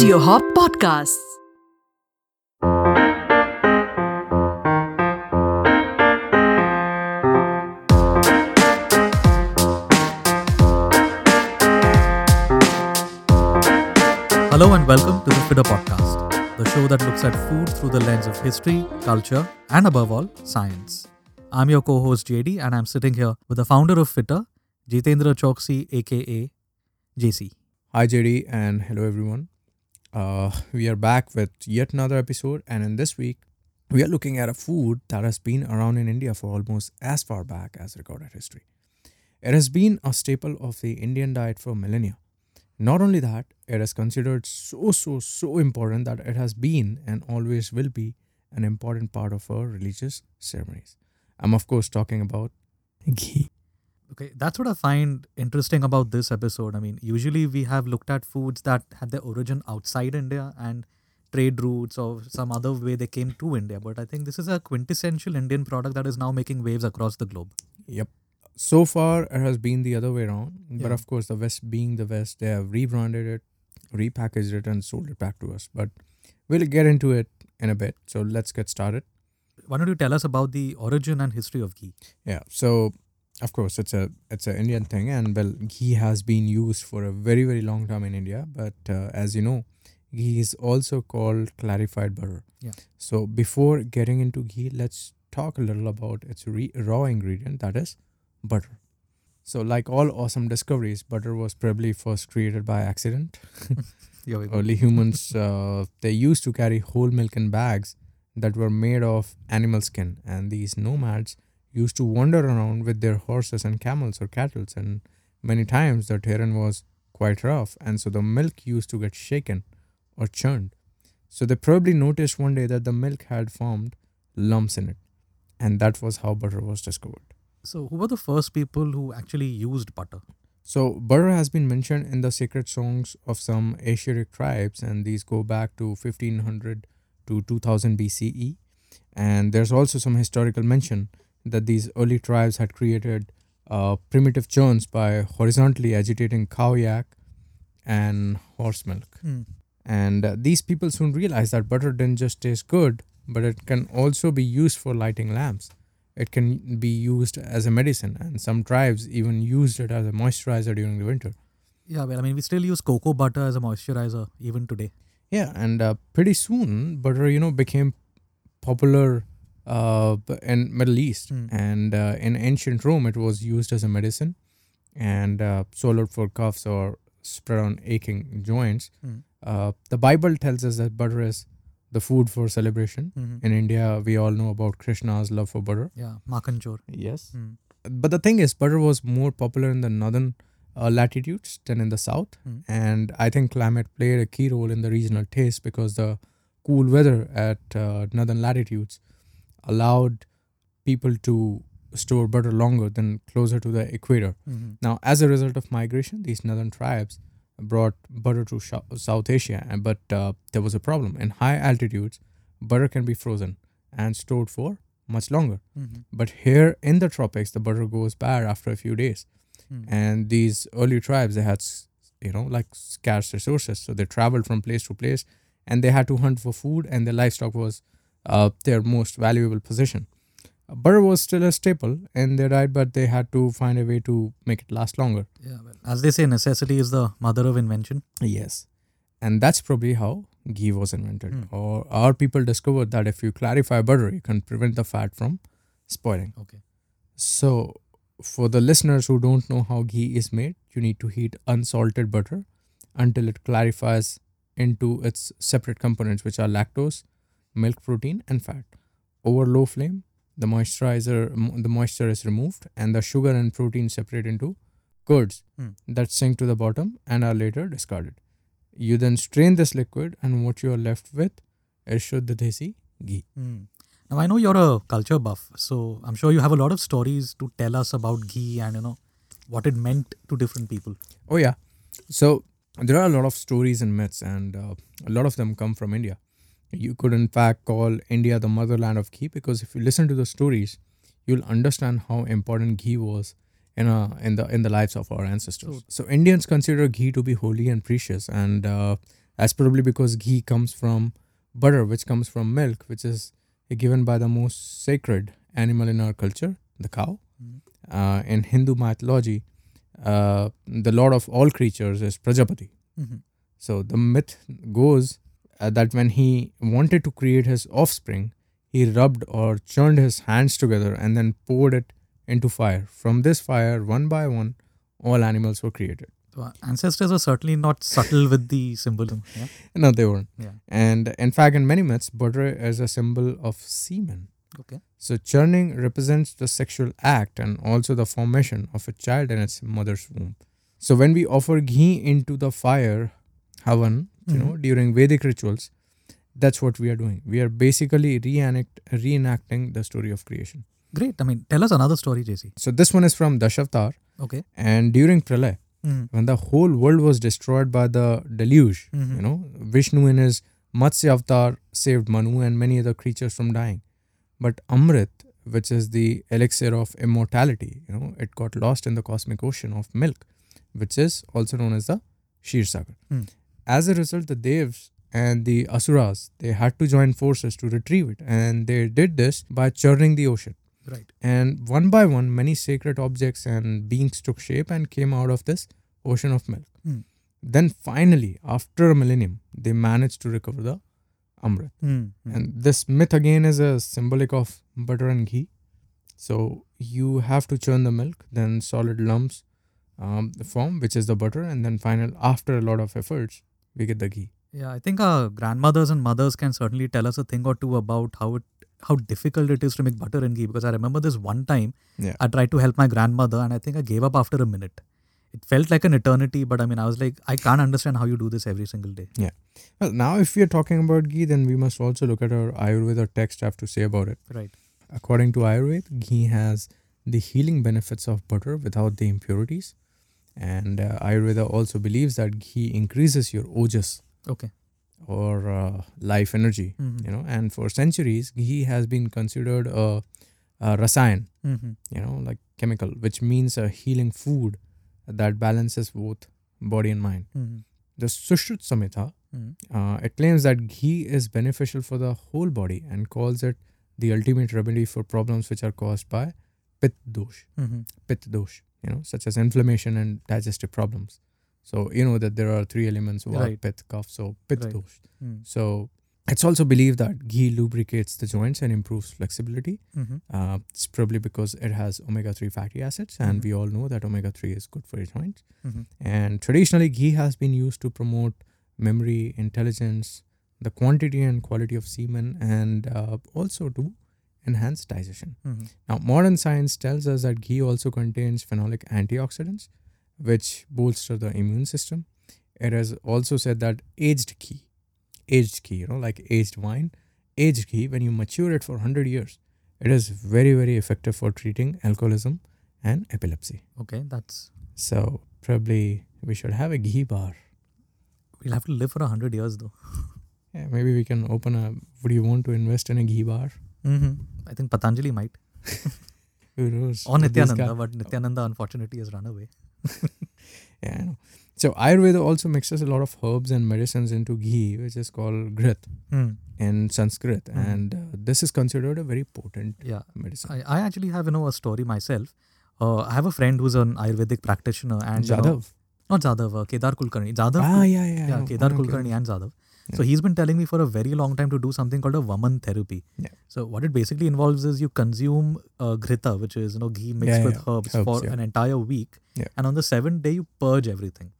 Audio Hop Podcasts. Hello and welcome to the Fittr Podcast, the show that looks at food through the lens of history, culture, and above all, science. I'm your co host JD, and I'm sitting here with the founder of Fittr, Jitendra Chouksey, aka JC. Hi, JD, and hello, everyone. Uh, we are back with yet another episode, and in this week, we are looking at a food that has been around in India for almost as far back as recorded history. It has been a staple of the Indian diet for millennia. Not only that, it is considered so, so, so important that it has been and always will be an important part of our religious ceremonies. I'm, of course, talking about ghee. Okay, that's what I find interesting about this episode. I mean, usually we have looked at foods that had their origin outside India and trade routes or some other way they came to India. But I think this is a quintessential Indian product that is now making waves across the globe. Yep. So far, it has been the other way around. But Yeah. of course, the West being the West, they have rebranded it, repackaged it, and sold it back to us. But we'll get into it in a bit. So let's get started. Why don't you tell us about the origin and history of ghee? Yeah. So of course, it's a it's an Indian thing, and well, ghee has been used for a very very long time in India. But uh, as you know, ghee is also called clarified butter. Yeah. So before getting into ghee, let's talk a little about its re- raw ingredient that is butter. So like all awesome discoveries, butter was probably first created by accident. Here we go. Early humans uh, they used to carry whole milk in bags that were made of animal skin, and these nomads used to wander around with their horses and camels or cattle, and many times the terrain was quite rough, and so the milk used to get shaken or churned. So they probably noticed one day that the milk had formed lumps in it, and that was how butter was discovered. So, who were the first people who actually used butter? So, butter has been mentioned in the sacred songs of some Asiatic tribes, and these go back to 1500 to 2000 BCE. And there's also some historical mention that these early tribes had created uh, primitive churns by horizontally agitating cow yak and horse milk. And uh, these people soon realized that butter didn't just taste good, but it can also be used for lighting lamps. It can be used as a medicine, and some tribes even used it as a moisturizer during the winter. Yeah, well, I mean, we still use cocoa butter as a moisturizer even today. Yeah, and uh, pretty soon butter, you know, became popular uh, in Middle East, Hmm. and uh, in ancient Rome, it was used as a medicine and uh, swallowed for coughs or spread on aching joints. Hmm. Uh, the Bible tells us that butter is the food for celebration. Mhm. In India, we all know about Krishna's love for butter. Yeah, makanchor. Yes. Mm. But the thing is, butter was more popular in the northern uh, latitudes than in the south. Hmm. And I think climate played a key role in the regional taste because the cool weather at uh, northern latitudes allowed people to store butter longer than closer to the equator. Mhm. Now, as a result of migration, these northern tribes brought butter to South Asia, but uh, there was a problem. In high altitudes, butter can be frozen and stored for much longer. Mhm. But here in the tropics, the butter goes bad after a few days. Mm. And these early tribes, they had, you know, like scarce resources. So they traveled from place to place and they had to hunt for food, and their livestock was uh, their most valuable possession. Uh, butter was still a staple in their diet, but they had to find a way to make it last longer. Yeah, well, as they say, necessity is the mother of invention. Yes. And that's probably how ghee was invented. Hmm. Or our people discovered that if you clarify butter, you can prevent the fat from spoiling. Okay. So, for the listeners who don't know how ghee is made, you need to heat unsalted butter until it clarifies into its separate components, which are lactose, milk protein, and fat. Over low flame, the moisturizer, the moisture is removed, and the sugar and protein separate into curds Hmm. that sink to the bottom and are later discarded. You then strain this liquid, and what you are left with is Shuddha Desi ghee. Mm. Now I know you're a culture buff, so I'm sure you have a lot of stories to tell us about ghee and you know what it meant to different people. Oh yeah. So there are a lot of stories and myths, and uh, a lot of them come from India. You could, in fact, call India the motherland of ghee because if you listen to the stories, you'll understand how important ghee was in a, in the in the lives of our ancestors. So, Indians consider ghee to be holy and precious, and uh, That's probably because ghee comes from butter, which comes from milk, which is given by the most sacred animal in our culture, the cow. Mhm. Uh, in Hindu mythology, uh, the lord of all creatures is Prajapati. Mhm. So the myth goes uh, that when he wanted to create his offspring, he rubbed or churned his hands together and then poured it into fire. From this fire, one by one, all animals were created. So ancestors were certainly not subtle with the symbolism. Yeah. No, they weren't. Yeah. And in fact, in many myths, butter is a symbol of semen. Okay. So churning represents the sexual act and also the formation of a child in its mother's womb. So when we offer ghee into the fire, havan, you know, during Vedic rituals, that's what we are doing. We are basically reenact, reenacting the story of creation. Great. I mean, tell us another story, JC. So this one is from Dashavatar, Okay. and during Pralay, Mhm. when the whole world was destroyed by the deluge, Mhm. you know, Vishnu in his Matsya avatar saved Manu and many other creatures from dying. But Amrit, which is the elixir of immortality, you know, it got lost in the cosmic ocean of milk, which is also known as the Shir Sagar. As a result, the Devs and the Asuras, they had to join forces to retrieve it. And they did this by churning the ocean. Right. And one by one, many sacred objects and beings took shape and came out of this ocean of milk. Hmm. Then finally, after a millennium, they managed to recover the Amrit. Mm. And this myth again is a symbolic of butter and ghee. So you have to churn the milk, then solid lumps um, form, which is the butter, and then final after a lot of efforts, we get the ghee. Yeah, I think our grandmothers and mothers can certainly tell us a thing or two about how it how difficult it is to make butter and ghee because I remember this one time Yeah. I tried to help my grandmother and I think I gave up after a minute. It felt like an eternity, but I mean I was like, I can't understand how you do this every single day. Yeah. Well, now if we are talking about ghee, then we must also look at our Ayurveda text have to say about it. Right. According to Ayurveda, ghee has the healing benefits of butter without the impurities. And uh, Ayurveda also believes that ghee increases your ojas Okay. or uh, life energy, Mhm. you know. And for centuries, ghee has been considered a, a rasayan, Mhm. you know, like chemical, which means a healing food that balances both body and mind. Mhm. The Sushruta Samhita, Mhm. uh, it claims that ghee is beneficial for the whole body and calls it the ultimate remedy for problems which are caused by pit dosh, Mhm. pit dosh, you know, such as inflammation and digestive problems. So you know that there are three elements: vata, Right. pit, kaph. So pit Right. dosh. Mhm. So it's also believed that ghee lubricates the joints and improves flexibility. Mhm. Uh, it's probably because it has omega three fatty acids, and Mhm. we all know that omega three is good for your joints. Mhm. And traditionally, ghee has been used to promote memory, intelligence, the quantity and quality of semen, and uh, also to enhance digestion. Mhm. Now, modern science tells us that ghee also contains phenolic antioxidants, which bolster the immune system. It has also said that aged ghee, aged ghee, you know, like aged wine, aged ghee, when you mature it for 100 years, it is very, very effective for treating alcoholism and epilepsy. Okay, that's So, probably we should have a ghee bar. we'll have to live for a hundred years though. Yeah, maybe we can open a. Would you want to invest in a ghee bar? Mm-hmm. I think Patanjali might. Who knows? Or Nityananda, but Nityananda unfortunately has run away. Yeah, I know. So Ayurveda also mixes a lot of herbs and medicines into ghee, which is called grit Mm. in Sanskrit, Mhm. and uh, this is considered a very potent Yeah. medicine. I, I actually have you know a story myself. Uh, I have a friend who's an Ayurvedic practitioner and you know- not Jadhav, uh, Kedar Kulkarni. Jadhav, Ah, yeah, yeah. Yeah. Kedar Kulkarni and So he's been telling me for a very long time to do something called a Vaman therapy. Yeah. So what it basically involves is you consume uh, grita, which is you know ghee mixed Yeah, with herbs, Herbs, for an entire week, Yeah. and on the seventh day you purge everything,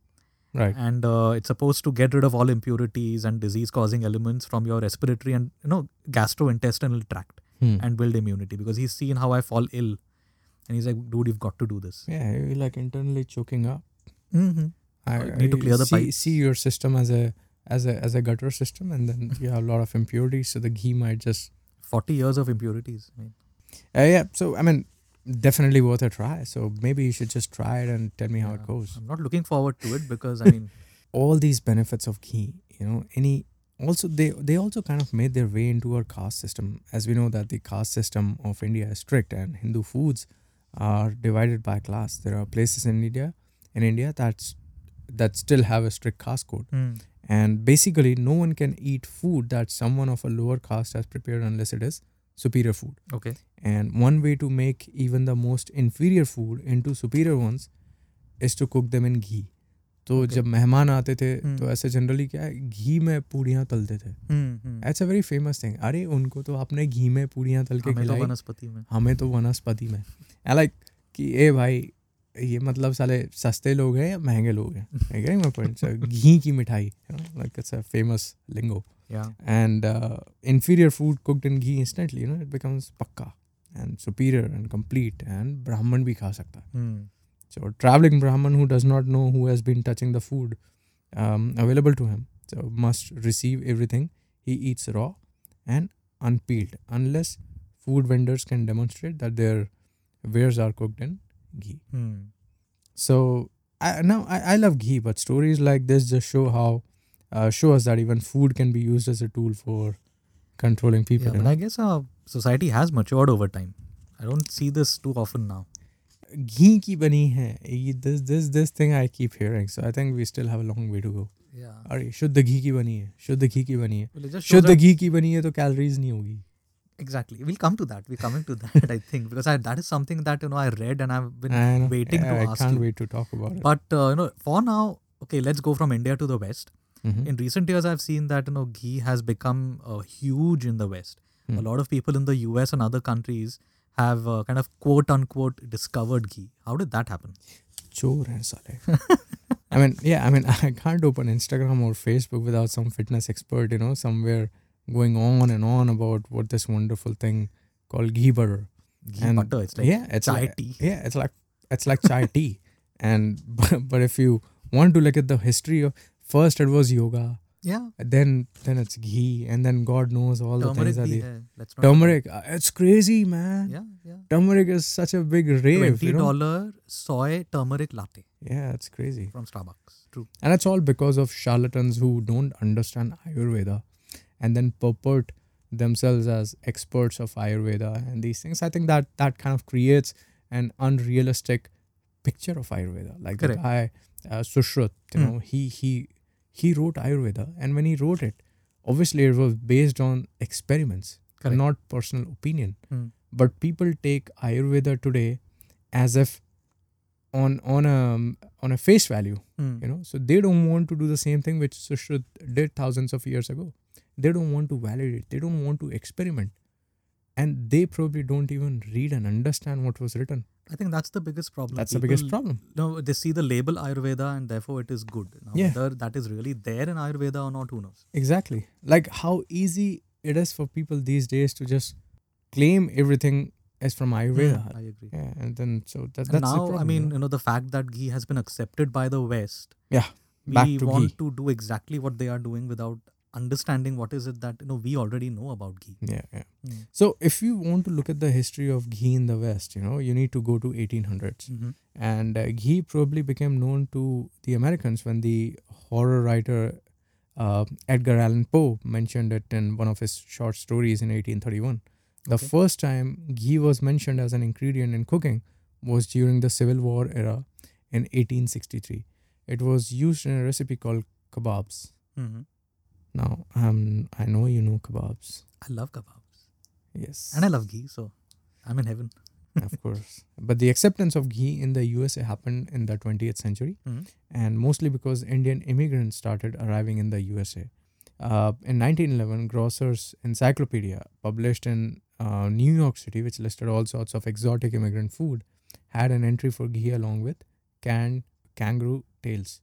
Right. and uh, it's supposed to get rid of all impurities and disease-causing elements from your respiratory and you know gastrointestinal tract Hmm. and build immunity because he's seen how I fall ill, and he's like, dude, you've got to do this. Yeah, you're like internally choking up. Mm-hmm. I, Uh, need to clear the see, pipes. see your system as a as a as a gutter system, and then you have a lot of impurities, so the ghee might just. Forty years of impurities. I mean, Uh, yeah, so I mean, definitely worth a try. So maybe you should just try it and tell me how it goes. I'm not looking forward to it because I mean, all these benefits of ghee you know any also they they also kind of made their way into our caste system as we know that the caste system of india is strict and hindu foods are divided by class there are places in india in india that's that still have a strict caste code mm, And basically, no one can eat food that someone of a lower caste has prepared unless it is superior food. Okay. And one way to make even the most inferior food into superior ones is to cook them in ghee. तो Okay. जब मेहमान आते थे Hmm. तो ऐसे generally क्या है घी में पूड़ियाँ तलते थे hmm, hmm. It's a very famous thing अरे उनको तो आपने घी में पूड़ियाँ तल के हमें तो खिलाई वनस्पति में हमें तो वनस्पति में लाइक कि ए भाई ये मतलब साले सस्ते लोग हैं या महंगे लोग हैं I getting my point? So, घी की मिठाई लाइक इट्स अ फेमस लिंगो या and uh, inferior food cooked in ghee instantly you know it becomes pakka and superior and complete and brahman bhi kha sakta hai. Hmm, so a traveling brahman who does not know who has been touching the food um, available to him so must receive everything he eats raw and unpeeled unless food vendors can demonstrate that their wares are cooked in ghee hmm, so I, now I, I love ghee, but stories like this just show how uh, show us that even food can be used as a tool for controlling people. Yeah, you but know? I guess our society has matured over time. I don't see this too often now. Ghee ki bani hai. ye- This this this thing I keep hearing. So I think we still have a long way to go. Yeah. अरे शुद्ध घी की बनी है शुद्ध घी की बनी है Well, it just shows शुद्ध that- घी की बनी है तो कैलोरीज नहीं होगी Exactly. We'll come to that. We're coming to that, I think, because I, that is something that you know I read and I've been and, waiting yeah, to I ask. I can't you. wait to talk about it. But uh, you know, for now, okay, let's go from India to the West. Mm-hmm. In recent years, I've seen that you know ghee has become uh, huge in the West. Mm. A hmm. lot of people in the U.S. and other countries have uh, kind of quote unquote discovered ghee. How did that happen? Chor and Saleh. I mean, yeah, I mean, I can't open Instagram or Facebook without some fitness expert, you know, somewhere going on and on about what this wonderful thing called ghee butter. Ghee And- butter. It's like yeah, it's chai like, tea. Yeah, it's like it's like chai tea. And but, but if you want to look at the history of first it was yoga, Yeah. then then it's ghee, and then God knows all the Turmeric things that bhi the hai. Let's not turmeric. uh, It's crazy, man. Yeah, yeah. Turmeric is such a big rave. Twenty You know? dollar soy turmeric latte Yeah, it's crazy. from Starbucks. True. And it's all because of charlatans who don't understand Ayurveda and then purport themselves as experts of Ayurveda and these things. I think that that kind of creates an unrealistic picture of Ayurveda. Like Correct. the guy uh, Sushrut, you Hmm. know, he he he wrote Ayurveda, and when he wrote it, obviously it was based on experiments, Correct. not personal opinion. Hmm. But people take Ayurveda today as if on on a on a face value Hmm. you know so they don't want to do the same thing which sushrut did thousands of years ago they don't want to validate they don't want to experiment and they probably don't even read and understand what was written I think that's the biggest problem. that's the biggest problem No, they see the label Ayurveda and therefore it is good. Now, Yeah. whether that is really there in Ayurveda or not, who knows? exactly like how easy it is for people these days to just claim everything as from ayurveda Hmm, I agree. yeah and then so that, that's the now, problem, I mean, you know? you know, the fact that ghee has been accepted by the West, yeah back we to want ghee to do exactly what they are doing without understanding what is it that you know we already know about ghee. yeah yeah Hmm. so if you want to look at the history of ghee in the west you know you need to go to 1800s Mhm. and uh, ghee probably became known to the Americans when the horror writer uh, Edgar Allan Poe mentioned it in one of his short stories in 1831. The Okay. first time ghee was mentioned as an ingredient in cooking was during the Civil War era in 1863. It was used in a recipe called kebabs. Mhm. Now, um, I know you know kebabs. I love kebabs Yes. and I love ghee, so I'm in heaven. of course. But the acceptance of ghee in the USA happened in the 20th century, Mhm. and mostly because Indian immigrants started arriving in the USA. Uh, in 1911, Grocers Encyclopedia, published in uh, New York City, which listed all sorts of exotic immigrant food, had an entry for ghee along with canned kangaroo tails,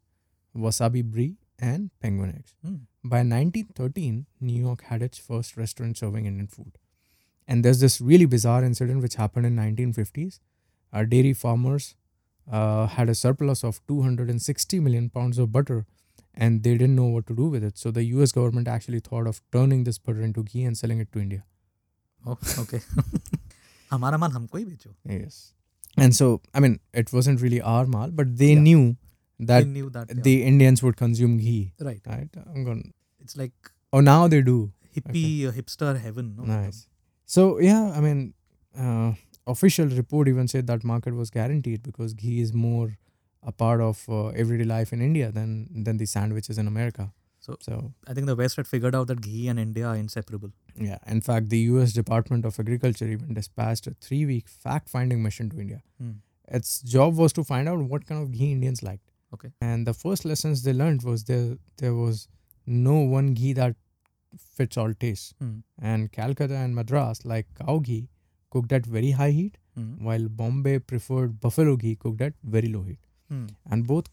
wasabi brie, and penguin eggs. Hmm. By 1913, New York had its first restaurant serving Indian food. And there's this really bizarre incident which happened in 1950s. Our dairy farmers uh, had a surplus of 260 million pounds of butter and they didn't know what to do with it. So the US government actually thought of turning this butter into ghee and selling it to India. Oh, okay. हमारा माल हमको ही बेचो. Yes. And so, I mean, it wasn't really our mal, but they Yeah. knew They that knew that. yeah. the Indians would consume ghee. right. Right? I'm going. it's like Oh, now they do. hippie uh, hipster heaven. No? Nice. So yeah, I mean, uh, official report even said that market was guaranteed because ghee is more a part of uh, everyday life in India than than the sandwiches in America. So- so I think the West had figured out that ghee and India are inseparable. yeah, in fact, the U.S. Department of Agriculture even dispatched a three-week fact-finding mission to India. Hmm. Its job was to find out what kind of ghee Indians liked. Okay. And the first lessons they learned was there there was no one ghee that fits all tastes. Hmm. And Calcutta and Madras like cow ghee cooked at very high heat, Hmm. while Bombay preferred buffalo ghee cooked at very low heat. Hmm. And both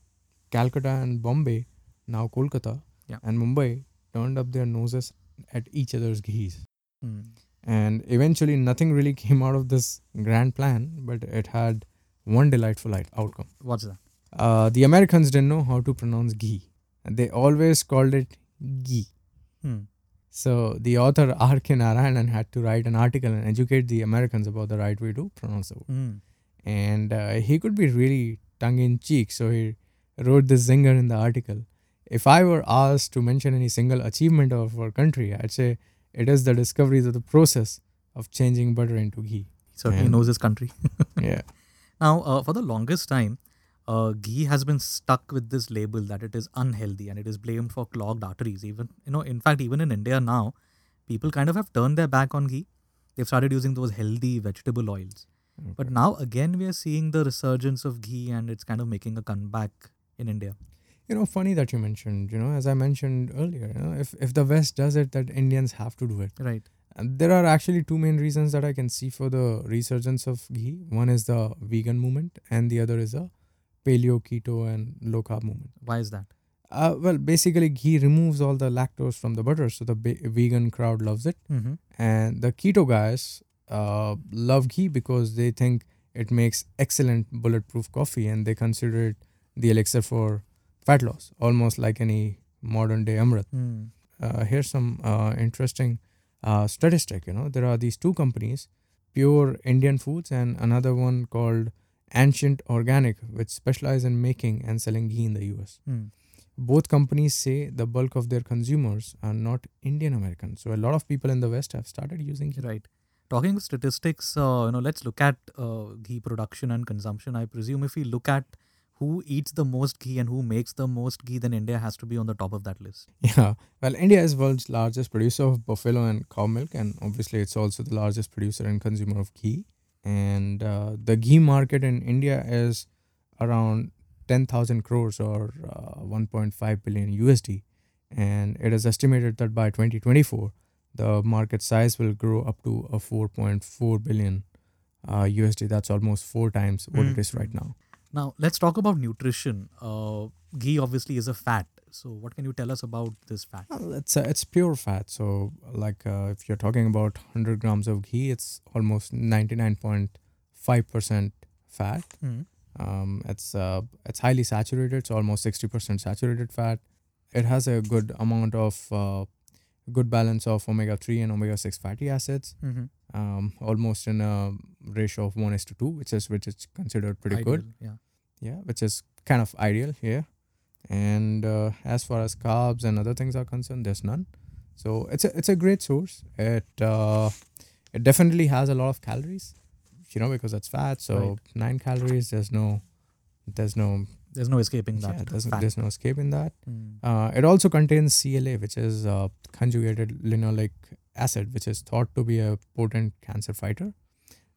Calcutta and Bombay, now Kolkata Yeah. and Mumbai, turned up their noses at each other's ghees. Hmm. And eventually, nothing really came out of this grand plan, but it had one delightful outcome. What's that? Uh, the Americans didn't know how to pronounce ghee, and they always called it ghee. Hmm. So the author R.K. Narayanan had to write an article and educate the Americans about the right way to pronounce the word. Hmm. And uh, he could be really tongue in cheek, so he wrote this zinger in the article. If I were asked to mention any single achievement of our country, I'd say it is the discovery of the process of changing butter into ghee. He certainly And- knows his country. Yeah. Now, uh, for the longest time, uh, ghee has been stuck with this label that it is unhealthy and it is blamed for clogged arteries. Even you know, in fact, even in India now, people kind of have turned their back on ghee. They've started using those healthy vegetable oils. But now again, we are seeing the resurgence of ghee, and it's kind of making a comeback in India. You know, funny that you mentioned, you know, as I mentioned earlier, you know, if, if the West does it, that Indians have to do it. Right. And there are actually two main reasons that I can see for the resurgence of ghee. One is the vegan movement, and the other is the paleo, keto, and low carb movement. Why is that? Uh, well, basically, ghee removes all the lactose from the butter, so the ba- vegan crowd loves it. Mm-hmm. And the keto guys uh, love ghee because they think it makes excellent bulletproof coffee, and they consider it the elixir for fat loss, almost like any modern day amrit Mm. uh, here's some uh, interesting uh, statistic. You know, there are these two companies, Pure Indian Foods and another one called Ancient Organic, which specialize in making and selling ghee in the US. Mm. Both companies say the bulk of their consumers are not Indian Americans. So a lot of people in the West have started using ghee. Right. Talking statistics, uh, you know, let's look at uh, ghee production and consumption. I presume if we look at who eats the most ghee and who makes the most ghee, then India has to be on the top of that list. Yeah. Well, India is world's largest producer of buffalo and cow milk, and obviously it's also the largest producer and consumer of ghee. And uh, the ghee market in India is around 10,000 crores or uh, 1.5 billion USD. And it is estimated that by 2024, the market size will grow up to a 4.4 billion uh, USD. That's almost four times what it is right Mhm. now. Now, let's talk about nutrition. Uh, ghee obviously is a fat. So, what can you tell us about this fat? Well, it's uh, it's pure fat. So, like uh, if you're talking about 100 grams of ghee, it's almost 99.5 percent fat. Mm. Um, it's uh, it's highly saturated. It's almost 60 percent saturated fat. It has a good amount of uh, good balance of omega 3 and omega 6 fatty acids. Mm-hmm. Um, almost in a ratio of one is to two, which is which is considered pretty good. Yeah. Yeah, which is kind of ideal here. And uh, as far as carbs and other things are concerned, there's none. So it's a it's a great source. It uh, it definitely has a lot of calories, you know, because it's fat. So Right. nine calories. There's no there's no There's no escaping that. yeah, there's, there's no escaping that. Mm. Uh, it also contains CLA, which is uh, conjugated linoleic acid, which is thought to be a potent cancer fighter.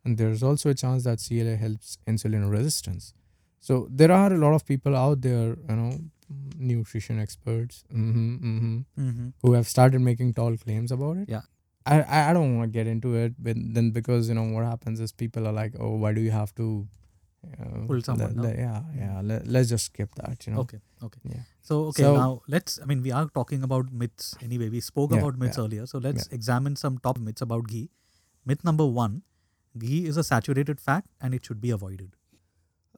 And there's also a chance that CLA helps insulin resistance. So there are a lot of people out there, you know, nutrition experts hmm hmm Mm-hmm. who have started making tall claims about it. Yeah. I, I don't want to get into it, but then because you know what happens is people are like, oh, why do you have to uh, Pull someone le- le- down. yeah, yeah. Let, let's just skip that. You know. Okay. Okay. Yeah. So okay, So- now let's. I mean, we are talking about myths anyway. We spoke Yeah, about myths yeah, earlier, so let's examine some top myths about ghee. Myth number one: ghee is a saturated fat and it should be avoided.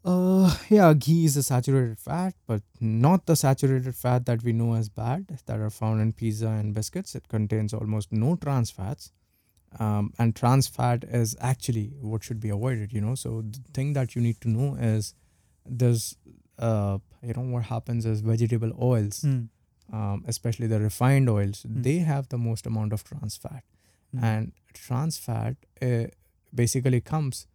Uh, yeah, ghee is a saturated fat, but not the saturated fat that we know as bad that are found in pizza and biscuits. It contains almost no trans fats. Um, and trans fat is actually what should be avoided, you know. So, the thing that you need to know is there's, uh, you know, what happens is vegetable oils, um, especially the refined oils, Hmm. they have the most amount of trans fat Mm. and trans fat uh, basically comes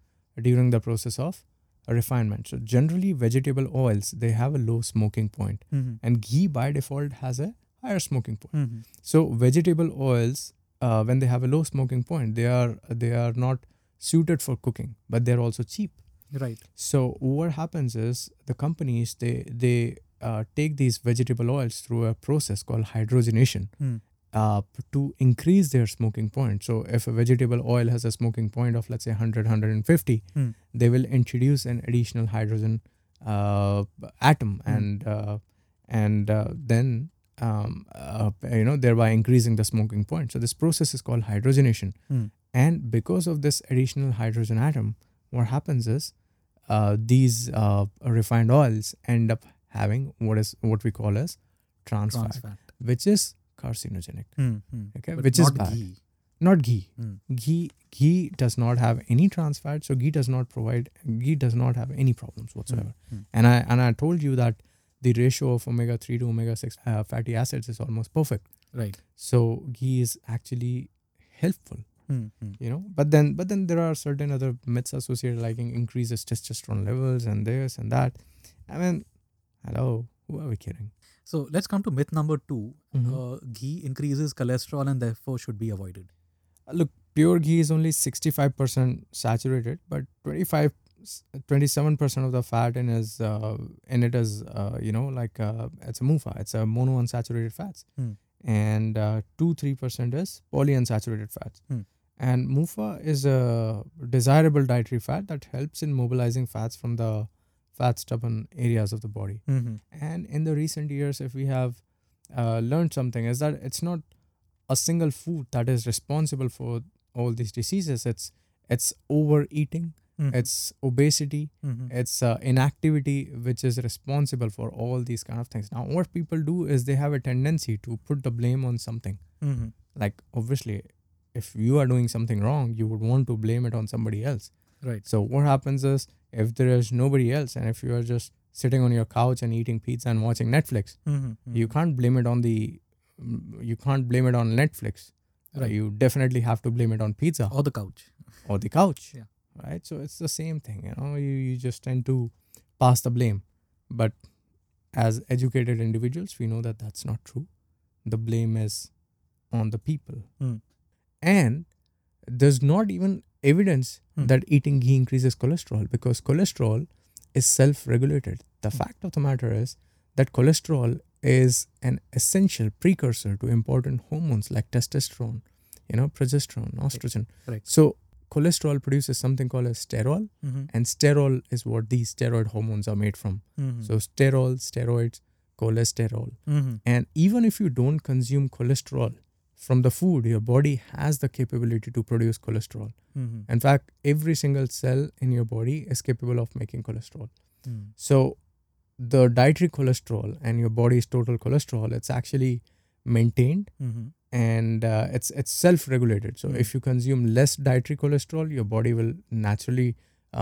during the process of refinement so generally vegetable oils they have a low smoking point Mhm. and ghee by default has a higher smoking point. Mhm. So vegetable oils, uh, when they have a low smoking point, they are they are not suited for cooking, but they're also cheap. Right. So what happens is the companies they they uh, take these vegetable oils through a process called hydrogenation Hmm. Uh, to increase their smoking point. So if a vegetable oil has a smoking point of let's say 100 150, Hmm. they will introduce an additional hydrogen uh, atom Hmm. and uh, and uh, then um, uh, you know thereby increasing the smoking point. So this process is called hydrogenation, Hmm. and because of this additional hydrogen atom, what happens is uh, these uh, refined oils end up having what is what we call as trans, Trans fat, fat. which is carcinogenic. Hmm, hmm. Okay, But which is not bad. ghee. Not ghee. Hmm. Ghee ghee does not have any trans fat, so ghee does not provide ghee does not have any problems whatsoever. Hmm, hmm. And I and I told you that the ratio of omega three to omega six uh, fatty acids is almost perfect. Right. So ghee is actually helpful, Hmm, hmm. you know. But then but then there are certain other myths associated, like increases testosterone levels and this and that. I mean, hello, who are we kidding? So let's come to myth number 2 Mhm. Uh, ghee increases cholesterol and therefore should be avoided. look pure ghee is only 65% saturated but 25 27% of the fat in is uh, in it is uh, you know like uh, it's a mufa it's a monounsaturated fats Hmm. and uh, 2 3% is polyunsaturated fats Hmm. and mufa is a desirable dietary fat that helps in mobilizing fats from the fat stubborn areas of the body Mhm. and in the recent years, if we have uh, learned something, is that it's not a single food that is responsible for all these diseases. It's it's overeating, Mhm. it's obesity, Mhm. it's uh, inactivity, which is responsible for all these kind of things. Now, what people do is they have a tendency to put the blame on something. Mhm. Like obviously, if you are doing something wrong, you would want to blame it on somebody else. Right. So what happens is if there is nobody else, and if you are just sitting on your couch and eating pizza and watching Netflix, Mhm. you can't blame it on the mm, you can't blame it on netflix Right. you definitely have to blame it on pizza Or the couch. or the couch Yeah. right so it's the same thing you know you, you just tend to pass the blame but as educated individuals we know that that's not true the blame is on the people Hmm. and there's not even evidence Hmm. that eating ghee increases cholesterol because cholesterol is self-regulated the Hmm. fact of the matter is that cholesterol is an essential precursor to important hormones like testosterone you know progesterone estrogen Correct. so cholesterol produces something called as sterol Mhm. and sterol is what these steroid hormones are made from Mhm. so sterol steroids cholesterol Mhm. and even if you don't consume cholesterol from the food your body has the capability to produce cholesterol Mhm. in fact every single cell in your body is capable of making cholesterol Mhm. so the dietary cholesterol and your body's total cholesterol it's actually maintained Mhm. and uh, it's it's self-regulated so Mm. if you consume less dietary cholesterol your body will naturally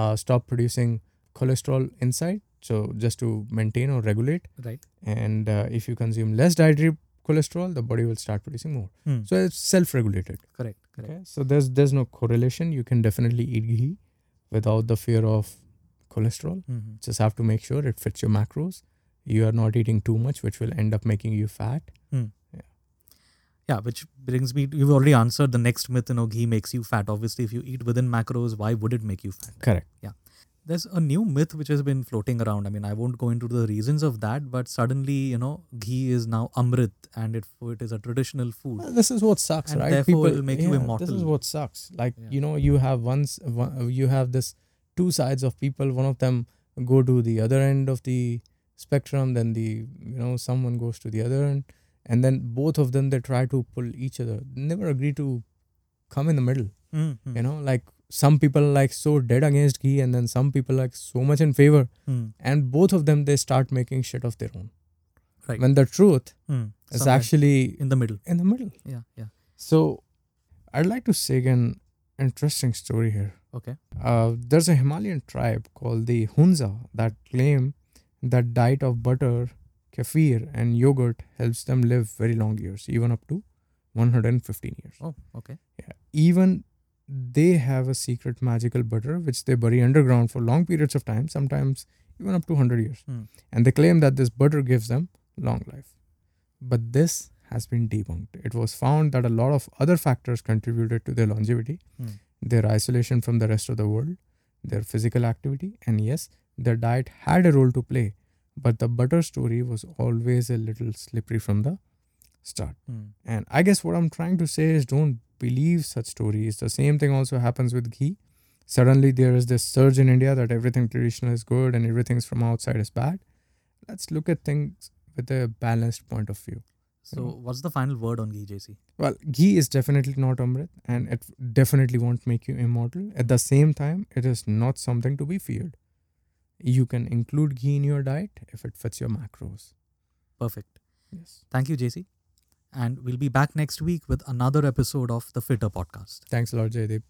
uh, stop producing cholesterol inside so just to maintain or regulate Right. and uh, if you consume less dietary cholesterol the body will start producing more Hmm. so it's self-regulated Correct. Correct. okay so there's there's no correlation you can definitely eat ghee without the fear of cholesterol Mhm. just have to make sure it fits your macros you are not eating too much which will end up making you fat Yeah, Yeah, which brings me. To, you've already answered the next myth. You know, ghee makes you fat. Obviously, if you eat within macros, why would it make you fat? correct There's a new myth which has been floating around. I mean, I won't go into the reasons of that, but suddenly, you know, ghee is now amrit and it it is a traditional food. Well, this is what sucks, And right? therefore it'll make you This is what sucks. Like Yeah. you know, you have once one, you have this two sides of people. One of them go to the other end of the spectrum, then the you know someone goes to the other end, and then both of them they try to pull each other. Never agree to come in the middle. Mhm. You know, like some people like so dead against ghee, and then some people like so much in favor, Mhm. and both of them they start making shit of their own. Right. When the truth Mhm. is Somewhere actually in the middle. in the middle. Yeah. Yeah. So, I'd like to say an interesting story here. Okay. Uh, there's a Himalayan tribe called the Hunza that claim that diet of butter, kefir, and yogurt helps them live very long years, even up to 115 years. Oh. Okay. Yeah. Even they have a secret magical butter which they bury underground for long periods of time, sometimes even up to 100 years. Hmm. And they claim that this butter gives them long life. But this has been debunked. It was found that a lot of other factors contributed to their longevity Hmm. their isolation from the rest of the world, their physical activity, and yes, their diet had a role to play. But the butter story was always a little slippery from the start. Hmm. And I guess what I'm trying to say is don't believe such stories. The same thing also happens with ghee. Suddenly there is this surge in India that everything traditional is good and everything from outside is bad. Let's look at things with a balanced point of view. So, what's the final word on ghee, JC? Well, ghee is definitely not Amrit and it definitely won't make you immortal. At the same time, it is not something to be feared. You can include ghee in your diet if it fits your macros. Perfect. Yes. Thank you, JC. And we'll be back next week with another episode of the Fittr podcast. Thanks a lot, Jaydeep.